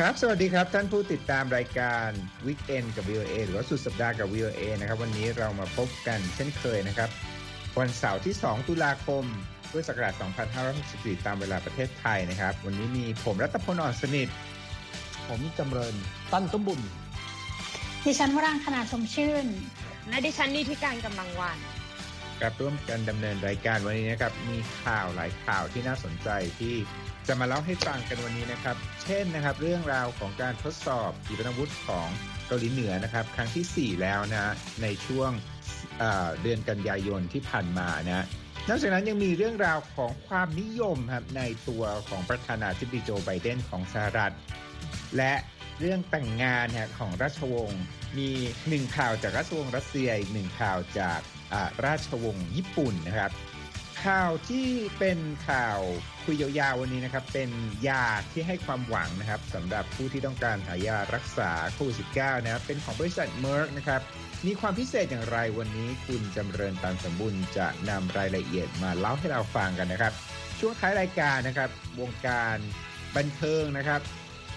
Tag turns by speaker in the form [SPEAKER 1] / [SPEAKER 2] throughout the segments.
[SPEAKER 1] ครับ สวัสดีครับ ท่านผู้ติดตามรายการ Weekend กับ VOA หรือว่าสุดสัปดาห์กับ VOA นะครับ วันนี้เรามาพบกันเช่นเคยนะครับ วันเสาร์ที่ 2 ตุลาคมพุทธศักราช2564 ตามเวลาประเทศไทยนะครับ วันนี้มีผมรัตพลอ่อนสนิท
[SPEAKER 2] ผมจำเริญ ตั้นสมบุญ
[SPEAKER 3] ดิฉันวรางคณาชมชื่น
[SPEAKER 4] และดิฉันนิติการกำลังวัน
[SPEAKER 1] ครับร่วมกันดำเนินรายการวันนี้นะครับ มีข่าวหลายข่าวที่น่าสนใจที่ จะมาเล่าให้ฟังกันวันนี้นะครับ เช่นนะครับเรื่องราวของการทดสอบขีปนาวุธของเกาหลีเหนือนะครับ ครั้งที่ 4 แล้วนะในช่วงเดือนกันยายนที่ผ่านมานะนอกจากนั้นยังมีเรื่องราวของความนิยมครับในตัวของประธานาธิบดีโจไบเดนของสหรัฐ และเรื่องแต่งงานของราชวงศ์มีหนึ่งข่าวจากราชวงศ์รัสเซียอีกหนึ่งข่าวจากราชวงศ์ญี่ปุ่นนะครับ ข่าวที่เป็นข่าว คุยยาวๆวันนี้นะครับเป็นยาที่ให้ความหวังนะครับสำหรับผู้ที่ต้องการหายารักษาโควิด -19 นะครับเป็นของบริษัทเมอร์กนะครับมีความพิเศษอย่างไรวันนี้คุณจำเริญตันสมบุญจะนำรายละเอียดมาเล่าให้เราฟังกันนะครับ ช่วงท้ายรายการนะครับ วงการบันเทิงนะครับ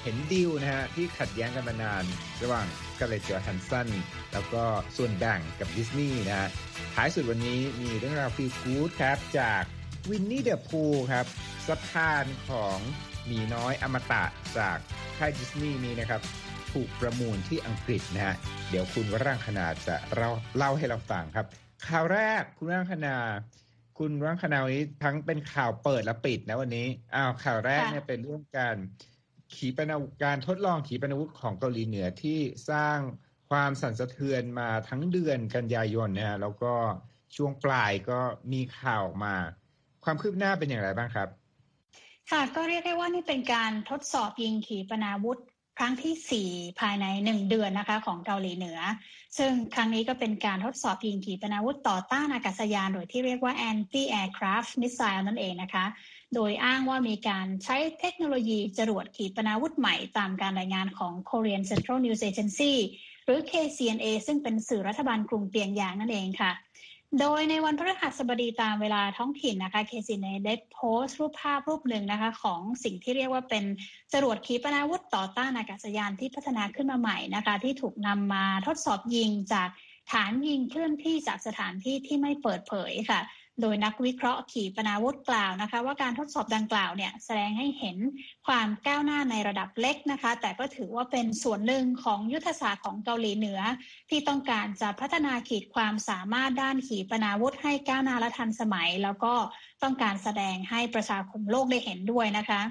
[SPEAKER 1] เห็นดิวนะฮะที่ขัดแย้งกันมานาน ระหว่างกาเลจอฮันสันแล้วก็ส่วนแบ่งกับดิสนีย์นะฮะท้ายสุดวันนี้มีเรื่องราวฟีลกู๊ดครับจาก วินนี่เดอะพูครับสะพานของหมีน้อยอมตะจากค่ายดิสนีย์นี้นะครับ ถูกประมูลที่อังกฤษนะฮะเดี๋ยวคุณวร่างคณาจะเล่าเล่าให้เราฟังครับ ข่าวแรกคุณวร่างคณาคุณวร่างคณาวันนี้ทั้งเป็นข่าวเปิดและปิดนะวันนี้อ้าวข่าวแรกเนี่ยเป็นเรื่องการขีปนาวุธการทดลองขีปนาวุธของเกาหลีเหนือที่สร้างความสั่นสะเทือนมาทั้งเดือนกันยายนนะฮะแล้วก็ช่วงปลายก็มีข่าวมา ความคืบหน้าเป็นอย่างไรบ้างครับ
[SPEAKER 3] ค่ะก็เรียกได้ว่านี่เป็นการทดสอบยิงขีปนาวุธครั้งที่ 4 ภายใน 1 เดือนนะคะของเกาหลีเหนือ ซึ่งครั้งนี้ก็เป็นการทดสอบยิงขีปนาวุธต่อต้านอากาศยานโดยที่เรียกว่า anti aircraft missile นั่นเองนะคะ โดยอ้างว่ามีการใช้เทคโนโลยีจรวดขีปนาวุธใหม่ตามการรายงานของ Korean Central News Agency หรือ KCNA ซึ่งเป็นสื่อรัฐบาลกรุงเปียงยางนั่นเองค่ะ โดยในวันพฤหัสบดีตามเวลาท้องถิ่นนะคะเคซินเนได้โพสต์รูปภาพรูปหนึ่งนะคะของสิ่งที่เรียกว่าเป็นจรวดขีปนาวุธต่อต้านอากาศยานที่พัฒนาขึ้นมาใหม่นะคะ ที่ถูกนำมาทดสอบยิงจากฐานยิงเคลื่อนที่จากสถานที่ที่ไม่เปิดเผยค่ะ โดยนักวิเคราะห์ขีปนาวุธกล่าวนะคะ ว่าการทดสอบดังกล่าวเนี่ยแสดงให้เห็นความก้าวหน้าในระดับเล็กนะคะ แต่ก็ถือว่าเป็นส่วนหนึ่งของยุทธศาสตร์ของเกาหลีเหนือ ที่ต้องการจะพัฒนาขีดความสามารถด้านขีปนาวุธให้ก้าวหน้าและทันสมัย แล้วก็ต้องการแสดงให้ประชาคมโลกได้เห็นด้วยนะคะ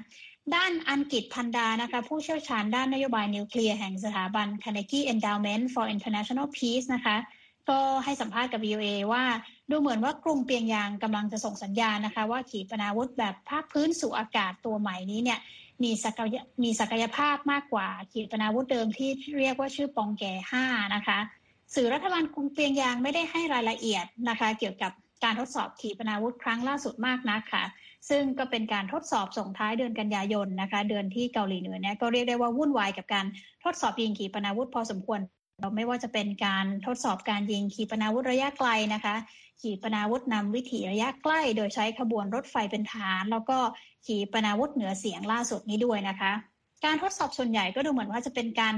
[SPEAKER 3] ด้านอันกิจพันดานะคะ ผู้เชี่ยวชาญด้านนโยบายนิวเคลียร์แห่งสถาบัน Carnegie Endowment for International Peace นะคะ ก็ให้สัมภาษณ์กับ VOA ว่าดูเหมือนว่ากรุงเปียงยางกำลังจะส่งสัญญาณนะคะ ว่าขีปนาวุธแบบภาคพื้นสู่อากาศตัวใหม่นี้เนี่ยมีศักยมีศักยภาพมากกว่าขีปนาวุธเดิมที่เรียกว่าชื่อปองแก่5นะคะ สื่อรัฐบาลกรุงเปียงยางไม่ได้ให้รายละเอียดนะคะ เกี่ยวกับการทดสอบขีปนาวุธครั้งล่าสุดมากนักค่ะ ซึ่งก็เป็นการทดสอบส่งท้ายเดือนกันยายนนะคะ เดือนที่เกาหลีเหนือเนี่ยก็เรียกได้ว่าวุ่นวายกับการทดสอบยิงขีปนาวุธพอสมควร เราไม่ว่าจะเป็นการทดสอบการยิงขีปนาวุธระยะไกลนะคะ ขีปนาวุธนำวิถีระยะใกล้ โดยใช้ขบวนรถไฟเป็นฐาน แล้วก็ขีปนาวุธเหนือเสียงล่าสุดนี้ด้วยนะคะ การทดสอบส่วนใหญ่ก็ดูเหมือนว่าจะเป็นการ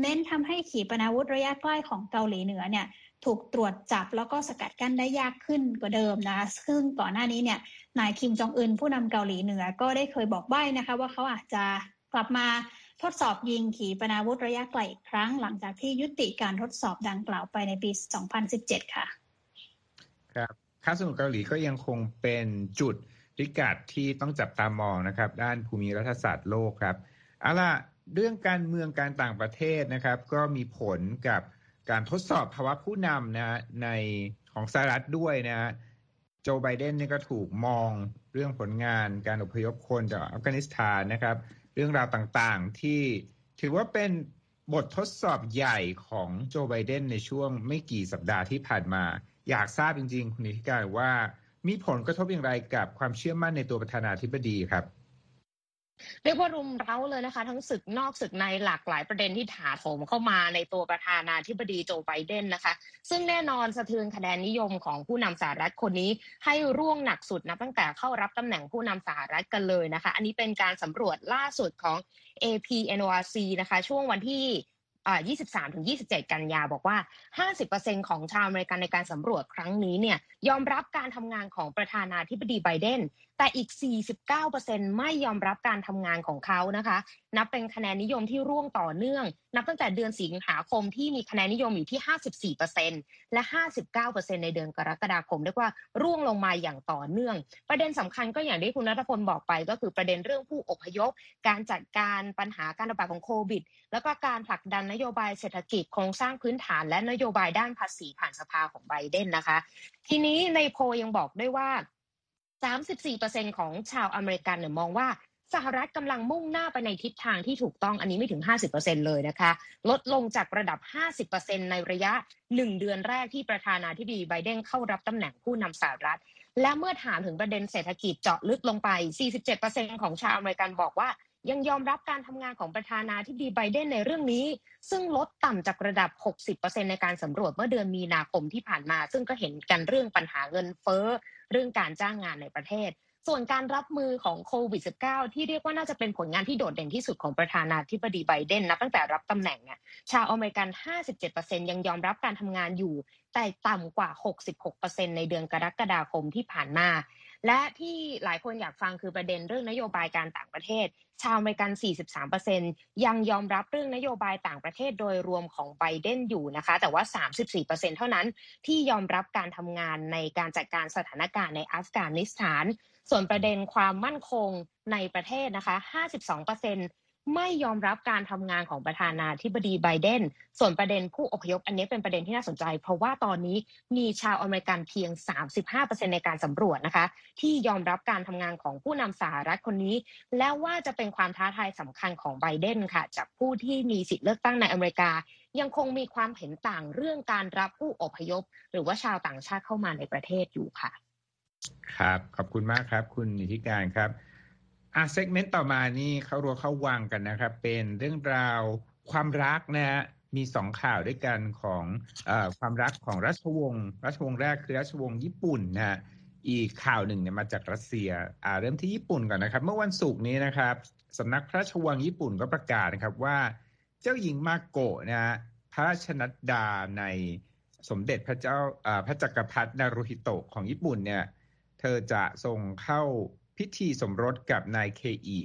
[SPEAKER 3] เน้นทำให้ขีปนาวุธระยะใกล้ของเกาหลีเหนือเนี่ยถูกตรวจจับแล้วก็สกัดกั้นได้ยากขึ้นกว่าเดิมนะคะซึ่งก่อนหน้านี้เนี่ยนายคิมจองอึนผู้นำเกาหลีเหนือก็ได้เคยบอกใบ้นะคะ ว่าเขาอาจจะกลับมา ทดสอบยิงขีปนาวุธระยะไกลอีกครั้ง หลังจากที่ยุติการทดสอบดังกล่าวไปในปี 2017 ค่ะ
[SPEAKER 1] ครับข้าสมุทรเกาหลีก็ยังคงเป็นจุดพิกัดที่ต้องจับตามองนะครับ ด้านภูมิรัฐศาสตร์โลกครับเอาล่ะเรื่องการเมืองการต่างประเทศนะครับ ก็มีผลกับการทดสอบภาวะผู้นำนะในของสหรัฐด้วยนะ โจไบเดนนี่ก็ถูกมองเรื่องผลงานการอพยพคนจากอัฟกานิสถานนะครับ เรื่องราวต่างๆ ที่ถือว่าเป็นบททดสอบใหญ่ของโจไบเดนในช่วงไม่กี่สัปดาห์ที่ผ่านมา อยากทราบจริง ๆ คุณนิติการว่ามีผลกระทบอย่างไรกับความเชื่อมั่นในตัวประธานาธิบดีครับ
[SPEAKER 4] เรียกว่ารุมเร้าเลยนะคะ ทั้งศึกนอกศึกในหลากหลายประเด็นที่ถาโถมเข้ามาในตัวประธานาธิบดีโจไบเดนนะคะ ซึ่งแน่นอนสะเทือนคะแนนนิยมของผู้นำสหรัฐคนนี้ ให้ร่วงหนักสุดนะตั้งแต่เข้ารับตำแหน่งผู้นำสหรัฐกันเลยนะคะ อันนี้เป็นการสำรวจล่าสุดของ AP NORC นะคะ ช่วงวันที่23ถึง27 กันยาบอกว่า 50%ของชาวอเมริกันในการสำรวจครั้งนี้เนี่ยยอมรับการทำงานของประธานาธิบดีไบเดนแต่อีก 49%ไม่ยอมรับการทำงานของเขานะคะ นับเป็นคะแนนนิยมที่ร่วงต่อเนื่อง นับตั้งแต่เดือนสิงหาคมที่มีคะแนนนิยมอยู่ที่ 54%และ 59%ในเดือนกรกฎาคมเรียกว่าร่วงลงมาอย่างต่อเนื่อง ประเด็นสำคัญก็อย่างที่คุณนัทพลบอกไปก็คือประเด็นเรื่องผู้อพยพ การจัดการปัญหาการระบาดของโควิด แล้วก็การผลักดันนโยบายเศรษฐกิจโครงสร้างพื้นฐานและนโยบายด้านภาษีผ่านสภาของไบเดนนะคะ ทีนี้ในโพยังบอกด้วยว่า 34%ของชาวอเมริกันเนี่ยมองว่าสหรัฐกำลังมุ่งหน้าไปในทิศทางที่ถูกต้องอันนี้ไม่ถึง 50%เลยนะคะ ลดลงจากระดับ 50%ในระยะ 1 เดือนแรกที่ประธานาธิบดีไบเดนเข้ารับตำแหน่งผู้นำสหรัฐ และเมื่อถามถึงประเด็นเศรษฐกิจเจาะลึกลงไป 47%ของชาวอเมริกันบอกว่า ยังยอมรับการทำงานของประธานาธิบดีไบเดนในเรื่องนี้ ซึ่งลดต่ำจากระดับ 60%ในการสำรวจเมื่อเดือนมีนาคมที่ผ่านมา ซึ่งก็เห็นกันเรื่องปัญหาเงินเฟ้อ เรื่องการจ้างงานในประเทศ ส่วนการรับมือของโควิด -19 ที่เรียกว่าน่าจะเป็นผลงานที่โดดเด่นที่สุดของประธานาธิบดีไบเดนนับตั้งแต่รับตำแหน่งเนี่ยชาวอเมริกัน 57%ยังยอมรับการทำงานอยู่ แต่ต่ำกว่า 66%ในเดือนกรกฎาคมที่ผ่านมา และที่หลายคนอยากฟังคือประเด็นเรื่องนโยบายการต่างประเทศ ชาวอเมริกัน 43%ยังยอมรับเรื่องนโยบายต่างประเทศโดยรวมของไบเดนอยู่นะคะ แต่ว่า 34%เท่านั้นที่ยอมรับการทำงานในการจัดการสถานการณ์ในอัฟกานิสถาน ส่วนประเด็นความมั่นคงในประเทศนะคะ 52% ไม่ยอมรับการทำงานของประธานาธิบดีไบเดน ส่วนประเด็นผู้อพยพอันนี้เป็นประเด็นที่น่าสนใจ เพราะว่าตอนนี้มีชาวอเมริกันเพียง 35%ในการสำรวจนะคะ ที่ยอมรับการทำงานของผู้นำสหรัฐคนนี้ และว่าจะเป็นความท้าทายสำคัญของไบเดนค่ะ จากผู้ที่มีสิทธิเลือกตั้งในอเมริกา ยังคงมีความเห็นต่างเรื่องการรับผู้อพยพ หรือว่าชาวต่างชาติเข้ามาในประเทศอยู่ค่ะ
[SPEAKER 1] ครับขอบคุณมากครับ คุณนิติการครับ อะเซกเมนต์ต่อมานี่เขารัวเข้าวังกันนะครับ เป็นเรื่องราวความรักนะฮะมีสองข่าวด้วยกันของอความรักของราชวงศ์ราชวงศ์แรกคือราชวงศ์ญี่ปุ่นนะฮะอีกข่าวหนึ่งเนี่ยมาจากรัสเซียอ่าเริ่มที่ญี่ปุ่นก่อนนะครับ เมื่อวันศุกร์นี้นะครับสำนักพระราชวังญี่ปุ่นก็ประกาศนะครับว่า เจ้าหญิงมาโกะนะฮะพระราชนัดดาในสมเด็จพระเจ้าพระจักรพรรดินารุฮิโตะของญี่ปุ่นเนี่ย เธอจะส่งเข้า พิธีสมรสกับนายเคอิ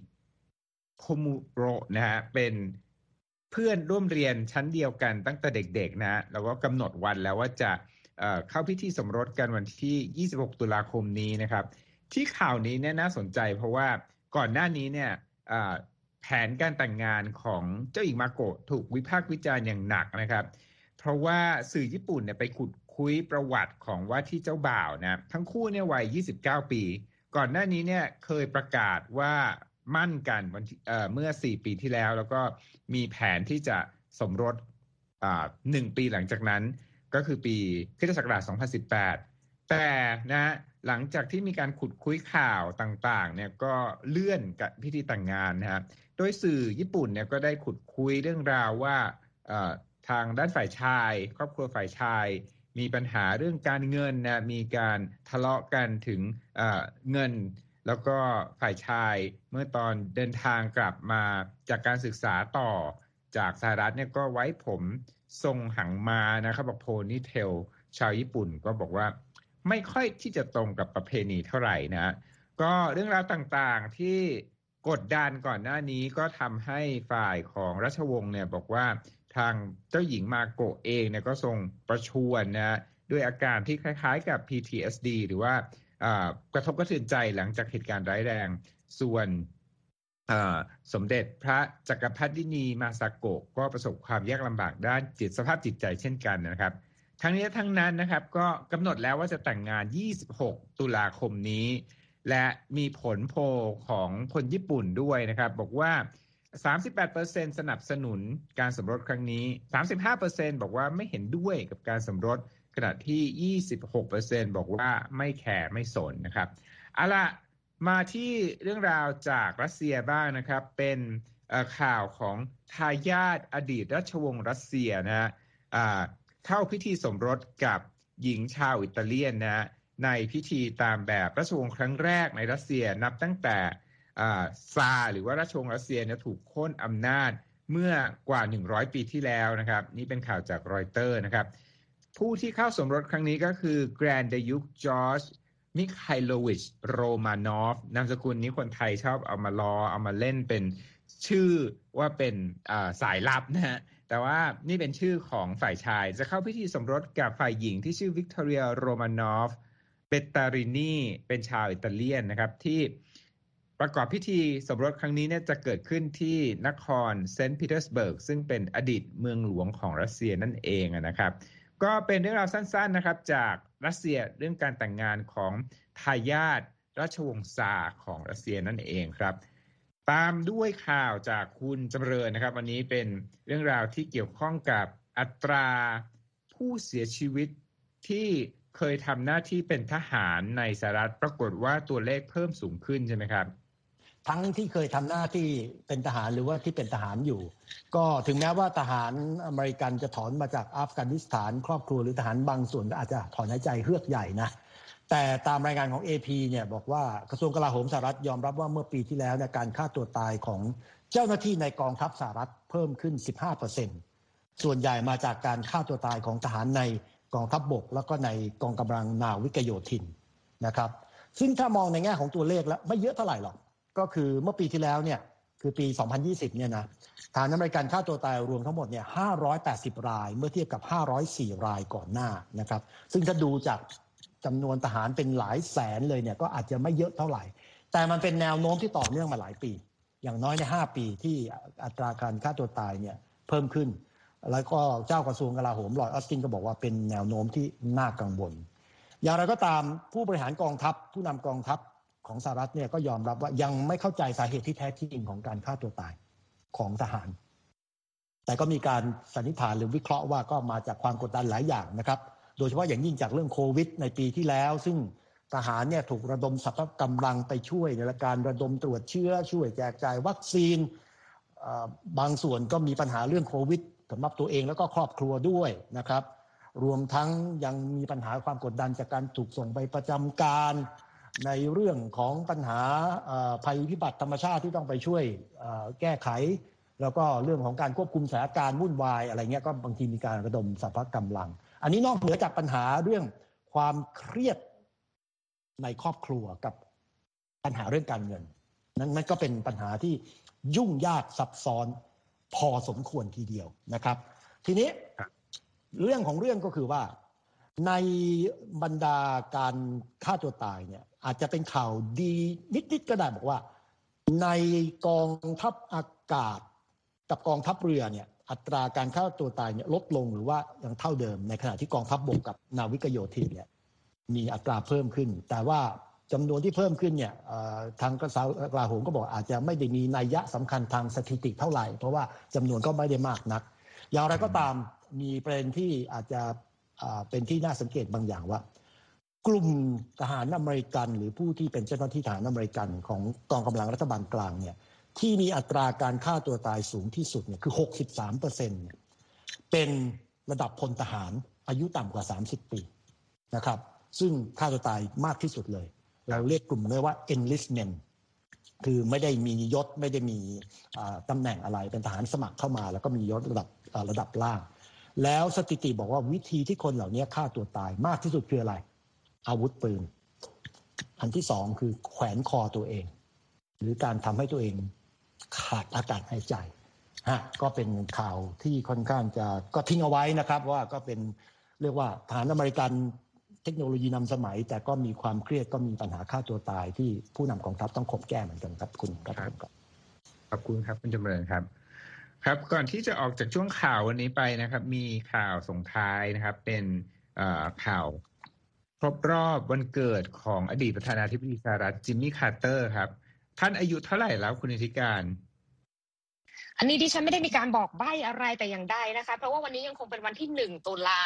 [SPEAKER 1] โคมุโรนะฮะเป็นเพื่อนร่วมเรียนชั้นเดียวกันตั้งแต่เด็กๆนะแล้วก็กำหนดวันแล้วว่าจะเข้าพิธีสมรสกันวันที่ 26 ตุลาคมนี้นะครับ ที่ข่าวนี้เนี่ยน่าสนใจเพราะว่าก่อนหน้านี้เนี่ยแผนการแต่งงานของเจ้าหญิงมาโกะถูกวิพากษ์วิจารณ์อย่างหนักนะครับ เพราะว่าสื่อญี่ปุ่นเนี่ยไปขุดคุยประวัติของว่าที่เจ้าบ่าวนะทั้งคู่เนี่ยวัย 29 ปี ก่อนหน้านี้เนี่ยเคยประกาศว่ามั่นกันวันเมื่อ4ปีที่แล้ว แล้วก็มีแผนที่จะสมรสหนึ่งปีหลังจากนั้น ก็คือปีคศ2018 แต่นะหลังจากที่มีการขุดคุยข่าวต่างๆเนี่ยก็เลื่อนกับพิธีแต่งงานนะครับโดยสื่อญี่ปุ่นเนี่ยก็ได้ขุดคุยเรื่องราวว่าทางด้านฝ่ายชาย ครอบครัวฝ่ายชาย มีปัญหาเรื่องการเงินนะมีการทะเลาะกันถึงเงิน แล้วก็ฝ่ายชายเมื่อตอนเดินทางกลับมาจากการศึกษาต่อจากสหรัฐเนี่ยก็ไว้ผมทรงหังมานะครับบอกโพนี่เทลชาวญี่ปุ่นก็บอกว่าไม่ค่อยที่จะตรงกับประเพณีเท่าไหร่นะ ก็เรื่องราวต่างๆที่กดดันก่อนหน้านี้ก็ทำให้ฝ่ายของรัชวงศ์เนี่ยบอกว่า ทางเจ้าหญิงมาโกเองเนี่ยก็ทรงประชวรนะด้วยอาการที่คล้ายๆกับ PTSD หรือว่ากระทบกระเทือนใจหลังจากเหตุการณ์ร้ายแรง ส่วนสมเด็จพระจักรพรรดินีมาซาโกะก็ประสบความยากลำบากด้านจิตสภาพจิตใจเช่นกันนะครับ ทั้งนี้ทั้งนั้นนะครับก็กำหนดแล้วว่าจะแต่งงาน 26 ตุลาคมนี้ และมีผลโพของคนญี่ปุ่นด้วยนะครับ บอกว่า 38%สนับสนุนการสมรสครั้งนี้ 35%บอกว่าไม่เห็นด้วยกับการสมรส ขณะที่ 26%บอกว่าไม่แคร์ไม่สนนะครับเอาละมาที่เรื่องราวจากรัสเซียบ้างนะครับ เป็นข่าวของทายาทอดีตราชวงศ์รัสเซียนะฮะเข้าพิธีสมรสกับหญิงชาวอิตาเลียนนะในพิธีตามแบบราชวงศ์ครั้งแรกในรัสเซียนับตั้งแต่ ซาหรือว่าราชวงศ์รัสเซียเนี่ยถูกโค่นอำนาจเมื่อกว่า 100 ปีที่แล้วนะครับ นี่เป็นข่าวจากรอยเตอร์นะครับ ผู้ที่เข้าสมรสครั้งนี้ก็คือแกรนด์ดยุกจอร์จมิคไฮโลวิชโรมานอฟนามสกุลนี้คนไทยชอบเอามาล้อเอามาเล่นเป็นชื่อว่าเป็นสายลับนะฮะแต่ว่านี่เป็นชื่อของฝ่ายชาย จะเข้าพิธีสมรสกับฝ่ายหญิงที่ชื่อวิกตอเรียโรมานอฟเบตตารินีเป็นชาวอิตาเลียนนะครับที่ ประกอบพิธีสมรสครั้งนี้เนี่ยจะเกิดขึ้นที่นครเซนต์ปีเตอร์สเบิร์กซึ่งเป็นอดีตเมืองหลวงของรัสเซียนั่นเองนะครับ ก็เป็นเรื่องราวสั้นๆนะครับ จากรัสเซียเรื่องการแต่งงานของทายาทราชวงศ์ซาของรัสเซียนั่นเองครับ ตามด้วยข่าวจากคุณจำเริญนะครับ วันนี้เป็นเรื่องราวที่เกี่ยวข้องกับอัตราผู้เสียชีวิตที่เคยทำหน้าที่เป็นทหารในสหรัฐปรากฏว่าตัวเลขเพิ่มสูงขึ้นใช่ไหมครับ
[SPEAKER 2] ทั้งที่เคยทำหน้าที่เป็นทหารหรือว่าที่เป็นทหารอยู่ ก็ถึงแม้ว่าทหารอเมริกันจะถอนมาจากอัฟกานิสถาน ครอบครัวหรือทหารบางส่วนก็อาจจะถอนหายใจเฮือกใหญ่นะแต่ตามรายงานของ AP เนี่ยบอกว่ากระทรวงกลาโหมสหรัฐยอมรับว่าเมื่อปีที่แล้วเนี่ยการฆ่าตัวตายของเจ้าหน้าที่ในกองทัพสหรัฐเพิ่มขึ้น 15%ส่วนใหญ่มาจากการฆ่าตัวตายของทหารในกองทัพบบก แล้วก็ในกองกำลังนาวิกโยธินนะครับซึ่งถ้ามองในแง่ของตัวเลขแล้วไม่เยอะเท่าไหร่หรอก ก็คือเมื่อปีที่แล้วเนี่ยคือปี 2020 เนี่ยนะฐานอเมริกันฆ่าตัวตายรวมทั้งหมดเนี่ย 580 ราย เมื่อเทียบกับ 504 รายก่อนหน้านะครับ ซึ่งถ้าดูจากจำนวนทหารเป็นหลายแสนเลยเนี่ยก็อาจจะไม่เยอะเท่าไหร่ แต่มันเป็นแนวโน้มที่ต่อเนื่องมาหลายปี อย่างน้อยใน 5 ปีที่อัตราการฆ่าตัวตายเนี่ยเพิ่มขึ้น แล้วก็เจ้ากระทรวงกลาโหมลอยออสตินก็บอกว่าเป็นแนวโน้มที่น่ากังวล อย่างไรก็ตามผู้บริหารกองทัพ ผู้นำกองทัพ ของสหรัฐเนี่ยก็ยอมรับว่ายังไม่เข้าใจสาเหตุที่แท้จริงของการฆ่าตัวตายของทหาร แต่ก็มีการสันนิษฐานหรือวิเคราะห์ว่าก็มาจากความกดดันหลายอย่างนะครับ โดยเฉพาะอย่างยิ่งจากเรื่องโควิดในปีที่แล้ว ซึ่งทหารเนี่ยถูกระดมสัพกำลังไปช่วยในการระดมตรวจเชื้อช่วยแจกจ่ายวัคซีนบางส่วนก็มีปัญหาเรื่องโควิดสำหรับตัวเองแล้วก็ครอบครัวด้วยนะครับ รวมทั้งยังมีปัญหาความกดดันจากการถูกส่งไปประจำการ ในเรื่องของปัญหาภัยพิบัติธรรมชาติที่ต้องไปช่วยแก้ไข แล้วก็เรื่องของการควบคุมสถานการณ์วุ่นวายอะไรเงี้ยก็บางทีมีการระดมสรรพกำลัง อันนี้นอกเหนือจากปัญหาเรื่องความเครียดในครอบครัวกับปัญหาเรื่องการเงิน นั้นมันก็เป็นปัญหาที่ยุ่งยากซับซ้อนพอสมควรทีเดียวนะครับ ทีนี้เรื่องของเรื่องก็คือว่า ในบรรดาการฆ่าตัวตายเนี่ยอาจจะเป็นข่าวดีนิดๆก็ได้บอกว่า ในกองทัพอากาศกับกองทัพเรือเนี่ยอัตราการฆ่าตัวตายเนี่ยลดลงหรือว่ายังเท่าเดิม ในขณะที่กองทัพบบกกับนาวิกโยธินเนี่ยมีอัตราเพิ่มขึ้น แต่ว่าจำนวนที่เพิ่มขึ้นเนี่ยทางกระทรวงกลาโหมก็บอกอาจจะไม่ได้มีนัยยะสำคัญทางสถิติเท่าไหร่ เพราะว่าจำนวนก็ไม่ได้มากนัก อย่างไรก็ตามมีประเด็นที่อาจจะ เป็นที่น่าสังเกตบางอย่างว่า กลุ่มทหารอเมริกัน หรือผู้ที่เป็นเจ้าหน้าที่ทหารอเมริกันของกองกำลังรัฐบาลกลางเนี่ยที่มีอัตราการฆ่าตัวตายสูงที่สุดเนี่ยคือ 63เปอร์เซ็นต์เนี่ยเป็นระดับพลทหารอายุต่ำกว่า 30 ปีนะครับ ซึ่งฆ่าตัวตายมากที่สุดเลย เราเรียกกลุ่มนี้ว่า enlistment คือไม่ได้มียศไม่ได้มีตำแหน่งอะไรเป็นทหารสมัครเข้ามา แล้วก็มียศระดับระดับล่าง แล้วสถิติบอกว่าวิธีที่คนเหล่านี้ฆ่าตัวตายมากที่สุดคืออะไร อาวุธปืน อันที่สองคือแขวนคอตัวเอง หรือการทำให้ตัวเองขาดอากาศหายใจฮะก็เป็นข่าวที่ค่อนข้างจะก็ทิ้งเอาไว้นะครับ ว่าก็เป็นเรียกว่าฐานอเมริกันเทคโนโลยีนำสมัย แต่ก็มีความเครียดก็มีปัญหาฆ่าตัวตายที่ผู้นำกองทัพต้องขบแก้เหมือนกันครับคุณครับ
[SPEAKER 1] ขอบคุณครับคุณจำเริญครับ ครับก่อนที่จะออกจากช่วงข่าววันนี้ไปนะครับ มีข่าวส่งท้ายนะครับ เป็นข่าวครบรอบวันเกิดของอดีตประธานาธิบดีสหรัฐจิมมี่คาร์เตอร์ครับ ท่านอายุเท่าไหร่แล้วคุณธิการ
[SPEAKER 4] อันนี้ดิฉันไม่ได้มีการบอกใบ้อะไรแต่อย่างใดนะคะ เพราะว่าวันนี้ยังคงเป็นวันที่หนึ่งตุลา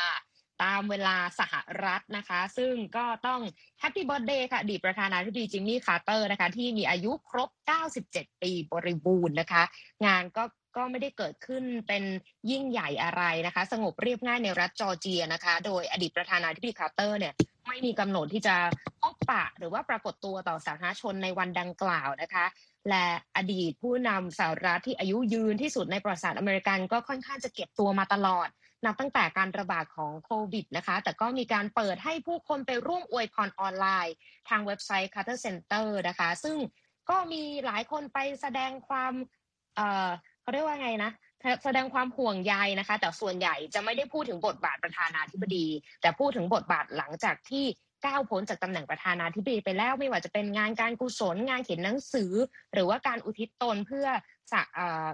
[SPEAKER 4] ตามเวลาสหรัฐนะคะ ซึ่งก็ต้อง Happy Birthday ค่ะอดีตประธานาธิบดีจิมมี่คาร์เตอร์นะคะ ที่มีอายุครบ 97 ปีบริบูรณ์นะคะ งานก็ ก็ไม่ได้เกิดขึ้นเป็นยิ่งใหญ่อะไรนะคะ สงบเรียบง่ายในรัฐจอร์เจียนะคะ โดยอดีตประธานาธิบดีคาร์เตอร์เนี่ยไม่มีกำหนดที่จะพบปะหรือว่าปรากฏตัวต่อสาธารณชนในวันดังกล่าวนะคะ และอดีตผู้นำสหรัฐที่อายุยืนที่สุดในประวัติศาสตร์อเมริกันก็ค่อนข้างจะเก็บตัวมาตลอด นับตั้งแต่การระบาดของโควิดนะคะ แต่ก็มีการเปิดให้ผู้คนไปร่วมอวยพรออนไลน์ ทางเว็บไซต์ Carter Center นะคะ ซึ่งก็มีหลายคนไปแสดงความ เขาเรียกว่าไงนะแสดงความห่วงใยนะคะ แต่ส่วนใหญ่จะไม่ได้พูดถึงบทบาทประธานาธิบดี แต่พูดถึงบทบาทหลังจากที่ก้าวพ้นจากตำแหน่งประธานาธิบดีไปแล้วไม่ว่าจะเป็นงานการกุศลงานเขียนหนังสือ หรือว่าการอุทิศตนเพื่อ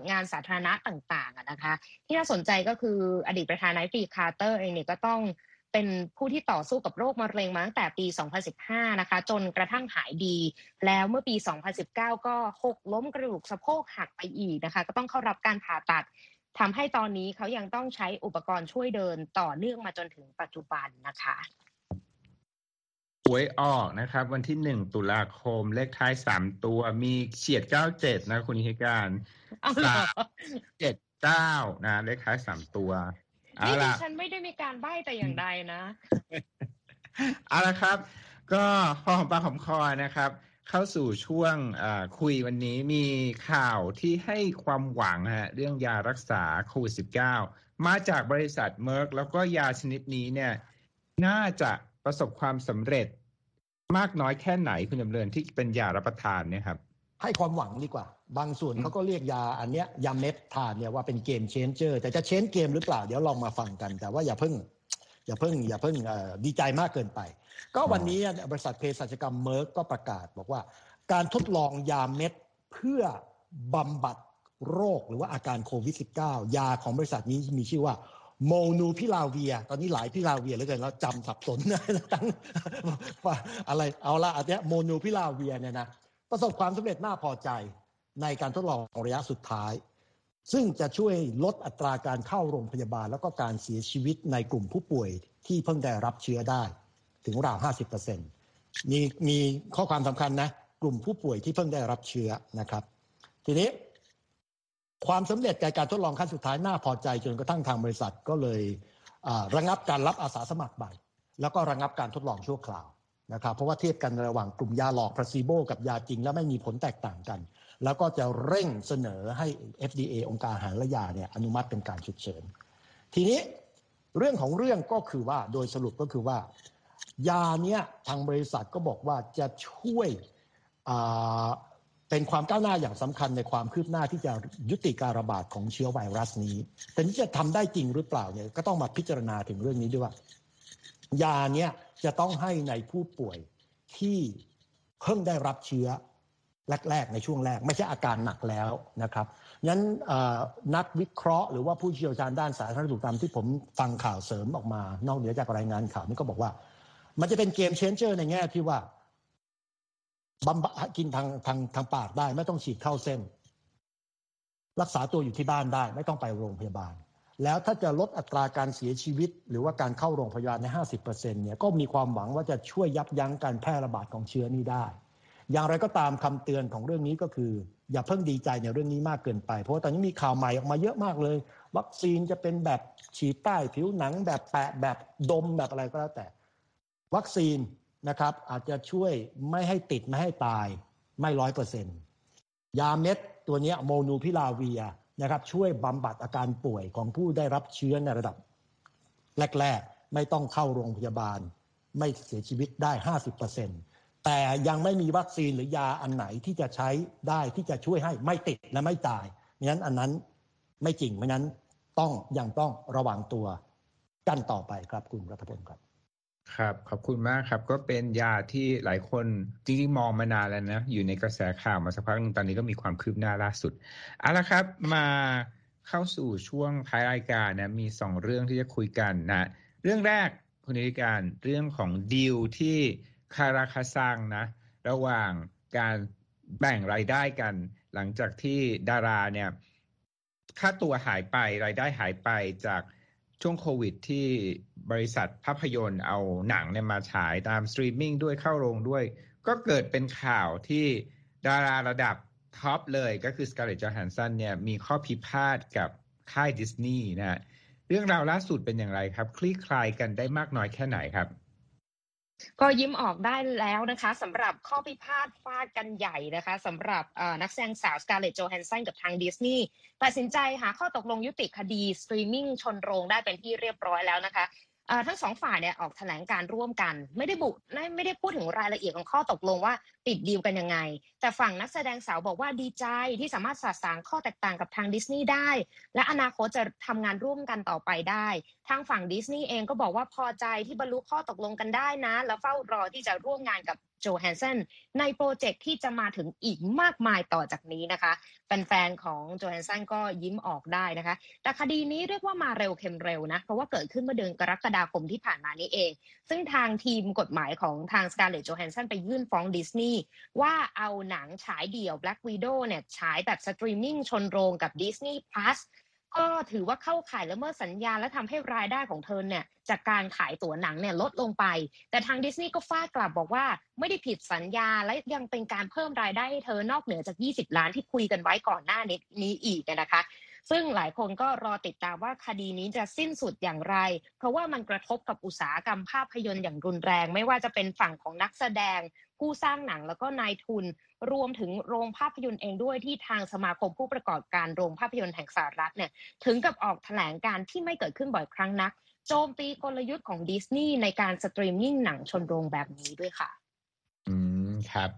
[SPEAKER 4] งานสาธารณะต่างๆนะคะ ที่น่าสนใจก็คืออดีตประธานาธิบดีคาร์เตอร์เองเนี่ยก็ต้อง เป็นผู้ที่ต่อสู้กับโรคมะเร็งมาตั้งแต่ปี 2015 นะคะ จนกระทั่งหายดี แล้วเมื่อปี 2019 ก็หกล้มกระดูกสะโพกหักไปอีกนะคะ ก็ต้องเข้ารับการผ่าตัดทำให้ตอนนี้เขายังต้องใช้อุปกรณ์ช่วยเดินต่อเนื่องมาจนถึงปัจจุบันนะคะ
[SPEAKER 1] หวยออกนะครับ วันที่หนึ่งตุลาคมเลขท้ายสามตัวมีเฉียดเก้าเจ็ดนะคุณนิการสามเจ็ดเก้านะเลขท้ายสามตัว
[SPEAKER 4] นี่ดิฉันไม่ได้มีการใบ้แต่อย่างใดนะ
[SPEAKER 1] เอาละครับ ก็พอของปากของคอนะครับ เข้าสู่ช่วงคุยวันนี้มีข่าวที่ให้ความหวังฮะเรื่องยารักษาโควิด -19 มาจากบริษัทเมอร์กแล้วก็ยาชนิดนี้เนี่ย น่าจะประสบความสำเร็จมากน้อยแค่ไหนคุณจำเริญที่เป็นยารับประทานเนี่ยครับ
[SPEAKER 2] ให้ความหวังดีกว่า บางส่วนเขาก็เรียกยาอันเนี้ยยาเม็ดทานเนี่ยว่าเป็น game changer แต่จะ change game หรือเปล่าเดี๋ยวลองมาฟังกันแต่ว่าอย่าเพิ่ง อย่าเพิ่ง อย่าเพิ่งดีใจมากเกินไป ก็วันนี้บริษัทเภสัชกรรมเมอร์กก็ประกาศบอกว่า การทดลองยาเม็ดเพื่อบำบัดโรคหรือว่าอาการโควิด -19 ยาของบริษัทนี้มีชื่อว่าโมนูพิลาเวีย ตอนนี้หลายพิลาเวียเหลือเกินเราจำสับสนนะทั้งอะไรเอาละอันนี้โมนูพิลาเวียเนี่ยนะประสบความสำเร็จน่าพอใจ ในการทดลองระยะสุดท้าย ซึ่งจะช่วยลดอัตราการเข้าโรงพยาบาล แล้วก็การเสียชีวิตในกลุ่มผู้ป่วยที่เพิ่งได้รับเชื้อได้ ถึงราว50%มีมีข้อความสำคัญนะกลุ่มผู้ป่วยที่เพิ่งได้รับเชื้อนะครับ ทีนี้ความสำเร็จในการทดลองขั้นสุดท้ายน่าพอใจจนกระทั่งทางบริษัทก็เลยระงับการรับอาสาสมัครใหม่แล้วก็ระงับการทดลองชั่วคราวนะครับเพราะว่าเทียบกันระหว่างกลุ่มยาหลอกพลาซีโบกับยาจริง แล้วไม่มีผลแตกต่างกัน แล้วก็จะเร่งเสนอให้ FDA องค์การอาหารและยาเนี่ยอนุมัติเป็นการฉุกเฉิน ทีนี้เรื่องของเรื่องก็คือว่าโดยสรุปก็คือว่า ยาเนี้ยทางบริษัทก็บอกว่าจะช่วยเป็นความก้าวหน้าอย่างสำคัญในความคืบหน้าที่จะยุติการระบาดของเชื้อไวรัสนี้ แต่นี่จะทำได้จริงหรือเปล่าเนี่ยก็ต้องมาพิจารณาถึงเรื่องนี้ด้วยว่ายาเนี้ยจะต้องให้ในผู้ป่วยที่เพิ่งได้รับเชื้อ แรกๆ ในช่วงแรก ไม่ใช่อาการหนักแล้วนะครับงั้นนักวิเคราะห์หรือว่าผู้เชี่ยวชาญด้านสาธารณสุขตามที่ผมฟังข่าวเสริมออกมา นอกเหนือจากรายงานข่าวนี่ก็บอกว่า มันจะเป็นเกมเชนเจอร์ในแง่ที่ว่าบำบัดกินทางทางทางปากได้ ไม่ต้องฉีดเข้าเส้น รักษาตัวอยู่ที่บ้านได้ ไม่ต้องไปโรงพยาบาล แล้วถ้าจะลดอัตราการเสียชีวิต หรือว่าการเข้าโรงพยาบาลใน 50%เนี่ยก็มีความหวังว่าจะช่วยยับยั้งการแพร่ระบาดของเชื้อนี้ได้ อย่างไรก็ตามคำเตือนของเรื่องนี้ก็คือ อย่าเพิ่งดีใจในเรื่องนี้มากเกินไป เพราะว่าตอนนี้มีข่าวใหม่ออกมาเยอะมากเลย วัคซีนจะเป็นแบบฉีดใต้ผิวหนังแบบแปะแบบดมแบบอะไรก็แล้วแต่ วัคซีนนะครับ อาจจะช่วยไม่ให้ติดไม่ให้ตายไม่ร้อยเปอร์เซ็นต์ยาเม็ดตัวนี้โมนูพิลาเวียนะครับ ช่วยบำบัดอาการป่วยของผู้ได้รับเชื้อในระดับ แรก ๆ ไม่ต้องเข้าโรงพยาบาล ไม่เสียชีวิตได้ห้าสิบเปอร์เซ็นต์ แต่ยังไม่มีวัคซีนหรือยาอันไหนที่จะใช้ได้ที่จะช่วยให้ไม่ติดและไม่ตายงั้นอันนั้นไม่จริงเพราะนั้นต้องยังต้องระวังตัวกันต่อไปครับคุณรัฐพลครับ
[SPEAKER 1] ครับ ขอบคุณมากครับ ก็เป็นยาที่หลายคนจริงๆ มองมานานแล้วนะ อยู่ในกระแสข่าวมาสักพักนึงตอนนี้ก็มีความคืบหน้าล่าสุดเอาละครับมาเข้าสู่ช่วงท้ายรายการนะ มีสองเรื่องที่จะคุยกันนะ เรื่องแรกคุณนิการเรื่องของดีลที่ คาราคาซังนะ ระหว่างการแบ่งรายได้กัน หลังจากที่ดาราเนี่ยค่าตัวหายไปรายได้หายไปจากช่วงโควิดที่บริษัทภาพยนตร์เอาหนังเนี่ยมาฉายตามสตรีมมิ่งด้วยเข้าโรงด้วย ก็เกิดเป็นข่าวที่ดาราระดับท็อปเลยก็คือสการ์เล็ตจอห์นแฮนสันเนี่ยมีข้อพิพาทกับค่ายดิสนีย์นะเรื่องราวล่าสุดเป็นอย่างไรครับ คลี่คลายกันได้มากน้อยแค่ไหนครับ
[SPEAKER 4] ก็ยิ้มออกได้แล้วนะคะสำหรับข้อพิพาทฟาดกันใหญ่นะคะสำหรับนักแสดงสาวสการ์เลตโจแฮนสันกับทางดิสนีย์ตัดสินใจหาข้อตกลงยุติคดีสตรีมมิ่งชนโรงได้เป็นที่เรียบร้อยแล้วนะคะทั้งสองฝ่ายเนี่ยออกแถลงการณ์ร่วมกัน ไม่ได้ระบุไม่ได้พูดถึงรายละเอียดของข้อตกลงว่า ปิดดีลกันยังไง แต่ฝั่งนักแสดงสาวบอกว่าดีใจที่สามารถสะสางข้อแตกต่างกับทางดิสนีย์ได้ และอนาคตจะทำงานร่วมกันต่อไปได้ ทางฝั่งดิสนีย์เองก็บอกว่าพอใจที่บรรลุข้อตกลงกันได้นะ แล้วเฝ้ารอที่จะร่วมงานกับโจแฮนเซนในโปรเจกต์ที่จะมาถึงอีกมากมายต่อจากนี้นะคะแฟนๆของโจแฮนเซนก็ยิ้มออกได้นะคะ แต่คดีนี้เรียกว่ามาเร็วเคลมเร็วนะ เพราะว่าเกิดขึ้นเมื่อเดือนกรกฎาคมที่ผ่านมานี้เอง ซึ่งทางทีมกฎหมายของทางสการ์เลตโจแฮนสันไปยื่นฟ้องดิสนีย์ว่าเอาหนังฉายเดี่ยว Black Widow เนี่ยฉายแบบสตรีมมิ่งชนโรงกับ Disney Plus ก็ถือว่าเข้าข่ายละเมิดสัญญาและทำให้รายได้ของเธอเนี่ยจากการขายตั๋วหนังเนี่ยลดลงไป แต่ทางดิสนีย์ก็ฟาดกลับบอกว่าไม่ได้ผิดสัญญาและยังเป็นการเพิ่มรายได้ให้เธอนอกเหนือจาก 20 ล้านที่คุยกันไว้ก่อนหน้านี้อีกนะคะ ซึ่งหลายคนก็รอติดตามว่าคดีนี้จะสิ้นสุดอย่างไร เพราะว่ามันกระทบกับอุตสาหกรรมภาพยนตร์อย่างรุนแรง ไม่ว่าจะเป็นฝั่งของนักแสดง ผู้สร้างหนังแล้วก็นายทุน รวมถึงโรงภาพยนตร์เองด้วยที่ทางสมาคมผู้ประกอบการโรงภาพยนตร์แห่งสหรัฐเนี่ยถึงกับออกแถลงการณ์ที่ไม่เกิดขึ้นบ่อยครั้งนัก โจมตีกลยุทธ์ของดิสนีย์ในการสตรีมมิ่งหนังชนโรงแบบนี้ด้วยค่ะ
[SPEAKER 1] อืมครับ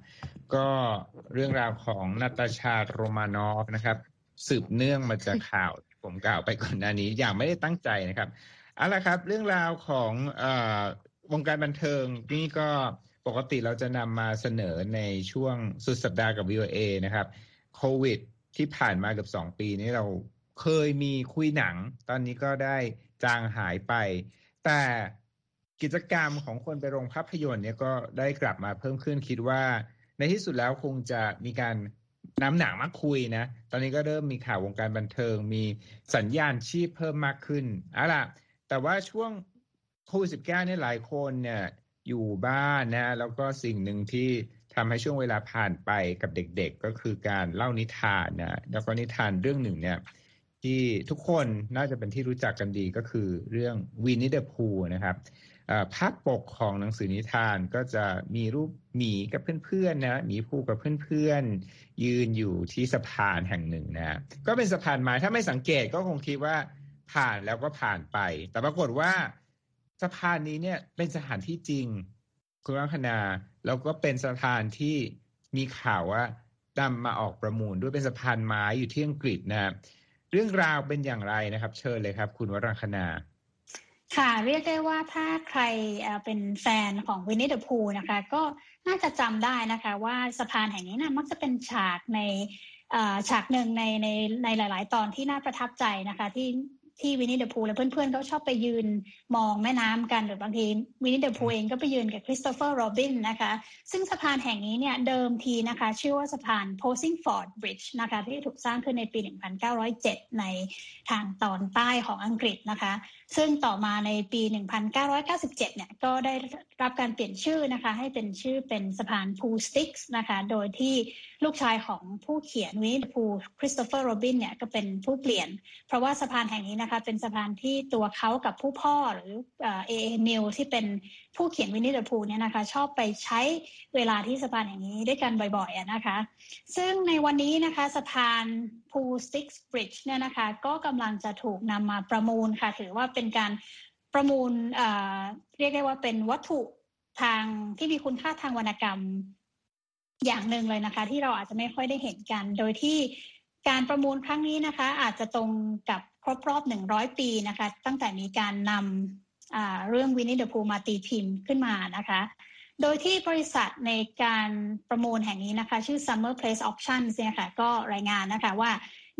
[SPEAKER 1] ก็เรื่องราวของนาตาชาโรมานอฟนะครับ สืบเนื่องมาจากข่าวผมกล่าวไปก่อนหน้านี้อย่างไม่ได้ตั้งใจนะครับเอาละครับ เรื่องราวของอวงการบันเทิงนี่ก็ ปกติเราจะนำมาเสนอในช่วงสุดสัปดาห์กับ VOA นะครับโควิด ที่ผ่านมาเกือบสองปีนี้เราเคยมีคุยหนัง ตอนนี้ก็ได้จางหายไป แต่กิจกรรมของคนไปโรงภาพยนตร์เนี่ยก็ได้กลับมาเพิ่มขึ้นคิดว่า ในที่สุดแล้วคงจะมีการนำหนังมาคุยนะ ตอนนี้ก็เริ่มมีข่าววงการบันเทิง มีสัญญาณชีพเพิ่มมากขึ้นเอาล่ะ แต่ว่าช่วงโควิดสิบเก้าเนี่ยหลายคนเนี่ย อยู่บ้านนะ แล้วก็สิ่งหนึ่งที่ทำให้ช่วงเวลาผ่านไปกับเด็กๆ ก็คือการเล่านิทานนะแล้วก็นิทานเรื่องหนึ่งเนี่ย ที่ทุกคนน่าจะเป็นที่รู้จักกันดีก็คือเรื่องวินิเดอร์พูนะครับภาพปกของหนังสือนิทานก็จะมีรูปหมีกับเพื่อนๆนะหมีภูกับเพื่อนๆ ยืนอยู่ที่สะพานแห่งหนึ่งนะก็เป็นสะพานไม้ถ้าไม่สังเกตก็คงคิดว่าผ่านแล้วก็ผ่านไป แต่ปรากฏว่า สะพานนี้เนี่ยเป็นสถานที่จริง คุณรัคณาแล้วก็เป็นสะพานที่มีข่าวว่านำมาออกประมูลด้วยเป็นสะพานไม้อยู่ที่อังกฤษนะเรื่องราวเป็นอย่างไรนะครับ เชิญเลยครับ คุณวรังคณา
[SPEAKER 3] ค่ะเรียกได้ว่าถ้าใครเป็นแฟนของวินนี่เดอะพูนะคะ ก็น่าจะจำได้นะคะ ว่าสะพานแห่งนี้นะมักจะเป็นฉากในฉากหนึ่งในในในหลาย ๆ ตอนที่น่าประทับใจนะคะ ที่ ที่วินนี่เดอะพูและเพื่อนๆเขาชอบไปยืนมองแม่น้ำกันหรือบางทีวินนี่เดอะพูเองก็ไปยืนกับคริสโตเฟอร์โรบินนะคะ ซึ่งสะพานแห่งนี้เนี่ยเดิมทีนะคะ ชื่อว่าสะพาน Posingford Bridge นะคะที่ถูกสร้างขึ้นในปี 1907 ในทางตอนใต้ของอังกฤษนะคะ ซึ่งต่อมาในปี 1997 เนี่ยก็ได้รับการเปลี่ยนชื่อนะคะ ให้เป็นชื่อเป็นสะพานพูสติกส์นะคะ โดยที่ลูกชายของผู้เขียนวินนี่เดอะพูคริสโตเฟอร์โรบินเนี่ยก็เป็นผู้เปลี่ยน เพราะว่าสะพานแห่งนี้นะคะเป็นสะพานที่ตัวเขากับผู้พ่อหรือเอเอมิลน์ที่เป็นผู้เขียนวินนี่เดอะพูเนี่ยนะคะ ชอบไปใช้เวลาที่สะพานแห่งนี้ด้วยกันบ่อยๆนะคะ ซึ่งในวันนี้นะคะสะพานพูสติกส์ Bridge เนี่ยนะคะ ก็กำลังจะถูกนำมาประมูลค่ะ ถือว่าเป็นการประมูลเรียกได้ว่าเป็นวัตถุทางที่มีคุณค่าทางวรรณกรรมอย่างหนึ่งเลยนะคะ ที่เราอาจจะไม่ค่อยได้เห็นกัน โดยที่การประมูลครั้งนี้นะคะ อาจจะตรงกับ ครบรอบหนึ่งร้อยปีนะคะ ตั้งแต่มีการนำเรื่องวินิเดอร์พูมาตีพิมพ์ขึ้นมานะคะ โดยที่บริษัทในการประมูลแห่งนี้นะคะ ชื่อ Summer Place Auctions เนี่ยค่ะก็รายงานนะคะว่า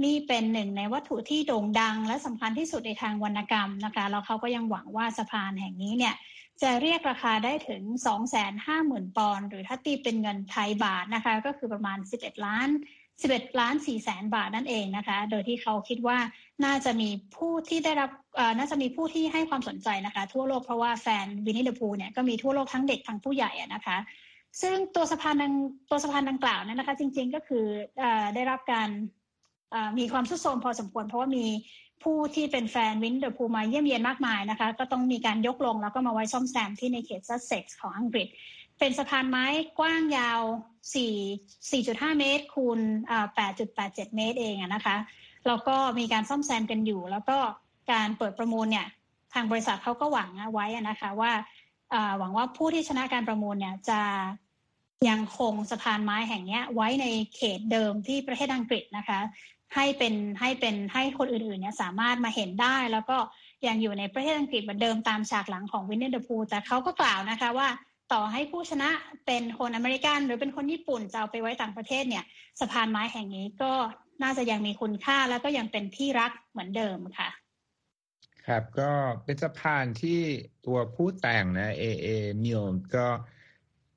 [SPEAKER 3] นี่เป็นหนึ่งในวัตถุที่โด่งดัง และสำคัญที่สุดในทางวรรณกรรมนะคะแล้วเขาก็ยังหวังว่าสะพานแห่งนี้เนี่ยจะเรียกราคาได้ถึง 250,000 ปอนด์หรือถ้าตีเป็นเงินไทยบาทนะคะ ก็คือประมาณ 11 ล้าน 11 ล้าน4แสนบาทนั่นเองนะคะ โดยที่เขาคิดว่า น่าจะมีผู้ที่ได้รับน่าจะมีผู้ที่ให้ความสนใจนะคะ ทั่วโลกเพราะว่าแฟนวินนี่เดอะพูเนี่ยก็มีทั่วโลกทั้งเด็กทั้งผู้ใหญ่นะคะซึ่งตัวสะพานดังตัวสะพานดังกล่าวนั้นนะคะ จริงๆก็คืออได้รับการมีความสุดโทมพอสมควร เพราะว่ามีผู้ที่เป็นแฟนวินนี่เดอะพูมาเยี่ยมเยียนมากมายนะคะ ก็ต้องมีการยกลงแล้วก็มาไว้ซ่อมแซมที่ในเขตซัสเซ็กซ์ของอังกฤษ เป็นสะพานไม้กว้างยาว 4 4.5 เมตรคูณ8.87 เมตรเองนะคะ แล้วก็มีการซ่อมแซมกันอยู่ แล้วก็การเปิดประมูลเนี่ยทางบริษัทเขาก็หวังไว้นะคะว่าหวังว่าผู้ที่ชนะการประมูลเนี่ยจะยังคงสะพานไม้แห่งนี้ไว้ในเขตเดิมที่ประเทศอังกฤษนะคะ ให้เป็นให้เป็นให้คนอื่นๆเนี่ยสามารถมาเห็นได้ แล้วก็ยังอยู่ในประเทศอังกฤษเหมือนเดิมตามฉากหลังของวินเนอร์เดอะพูแต่เขาก็กล่าวนะคะว่าต่อให้ผู้ชนะเป็นคนอเมริกัน หรือเป็นคนญี่ปุ่นจะเอาไปไว้ต่างประเทศเนี่ยสะพานไม้แห่งนี้ก็ น่าจะยังมีคุณค่าแล้วก็ยังเป็นที่รักเหมือนเดิมค่ะ
[SPEAKER 1] ครับก็เป็นสะพานที่ตัวผู้แต่งนะเอเอมิลน์ก็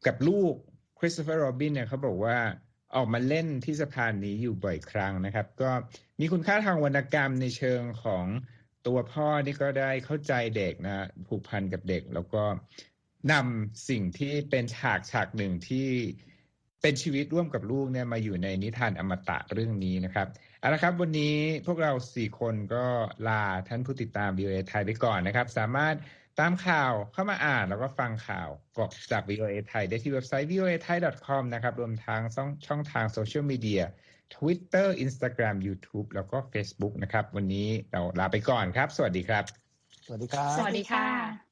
[SPEAKER 1] กับลูกคริสโตเฟอร์โรบินเนี่ยเขาบอกว่าออกมาเล่นที่สะพานนี้อยู่บ่อยครั้งนะครับ ก็มีคุณค่าทางวรรณกรรมในเชิงของตัวพ่อที่ก็ได้เข้าใจเด็กนะผูกพันกับเด็ก แล้วก็นำสิ่งที่เป็นฉากฉากหนึ่งที่ เป็นชีวิตร่วมกับลูกเนี่ยมาอยู่ในนิทานอมตะเรื่องนี้นะครับเอาละครับวันนี้พวกเราสี่คนก็ลาท่านผู้ติดตาม VOA ไทยไปก่อนนะครับ สามารถตามข่าวเข้ามาอ่านแล้วก็ฟังข่าวกอกจาก VOA ไทยได้ที่เว็บไซต์ voa thai com นะครับรวมทางช่องทางโซเชียลมีเดีย Twitter Instagram YouTube แล้วก็ Facebook นะครับ วันนี้เราลาไปก่อนครับ สวัสดีครับ
[SPEAKER 2] สวัสดีครับ
[SPEAKER 3] สวัสดีค่ะ